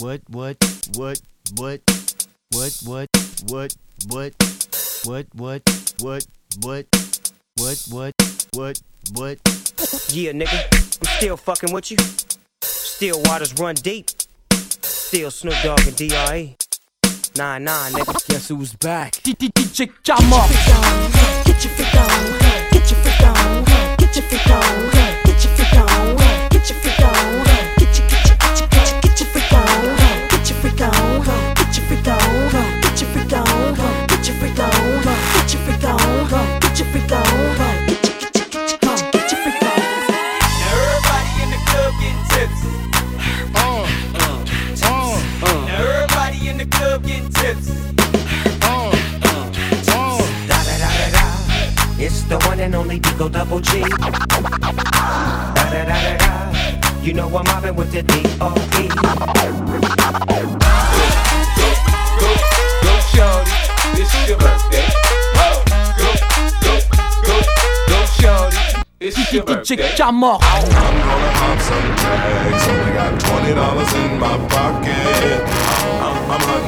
What, what, what, what, what, what, what, what, what, what, what, what, what, what, what, what? Yeah, nigga, I'm still fucking with you. Still waters run deep. Still Snoop Dogg and D.R.E. Nah, nah, nigga. Guess who's back? DJ Jammer. Get your freak on, get your freak on, get your freak on, get your one and only D-O Double G. Da da da da da. You know I'm mobbing with the D.O.G. Go, go, shorty, it's your birthday. Go, go, go, go, go, shorty, it's your birthday. I'm gonna pop some tags. Only got twenty dollars in my pocket. I'm, I'm hunting,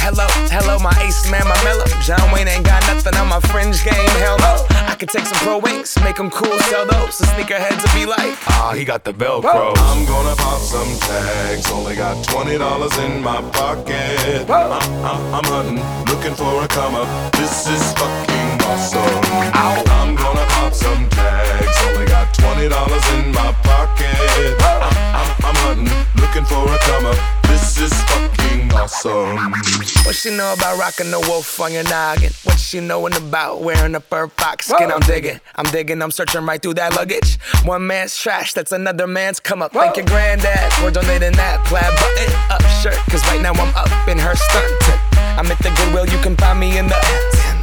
Hello, hello, my ace man, my mellow. John Wayne ain't got nothing on my fringe game, hell no. I could take some pro wings, make them cool, sell those. The sneakerheads will be like, ah, he got the Velcro. I'm gonna pop some tags. Only got twenty dollars in my pocket. I'm, I'm, I'm hunting, looking for a come up. This is fucking awesome. I'm gonna pop some tags. Only got she know about rocking the wolf on your noggin? What she knowin' about wearing a fur fox skin? I'm digging, I'm digging, I'm searching right through that luggage. One man's trash, that's another man's come up. Thank your granddad for donating that plaid button up shirt. Cause right now I'm up in her stuntin'. I'm at the Goodwill, you can find me in the.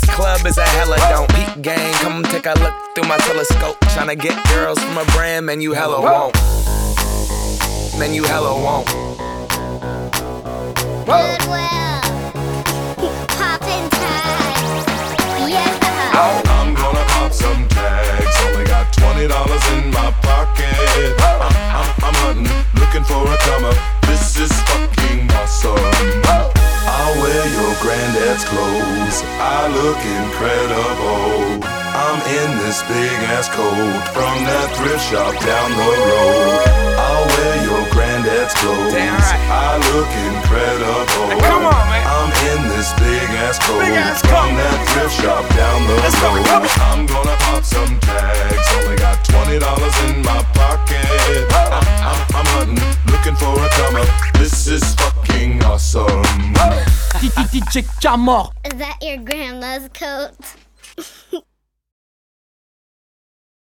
this club is a hella don't. Peak gang, come take a look through my telescope. Tryna get girls from a brand, man, you hella won't. Man, you hella won't. Goodwill. I look incredible. I'm in this big ass coat from that thrift shop down the road. I'll wear your granddad's clothes. Damn right. I look incredible. Come on, man. I'm in this big ass coat Big ass from coat. that thrift shop down the Let's go, road. on. I'm gonna pop some tags. Only got twenty dollars in my pocket. I'm, I'm, I'm hunting, looking for a come up. This is fucking awesome. DJ Jamor. Is that your grandma's coat?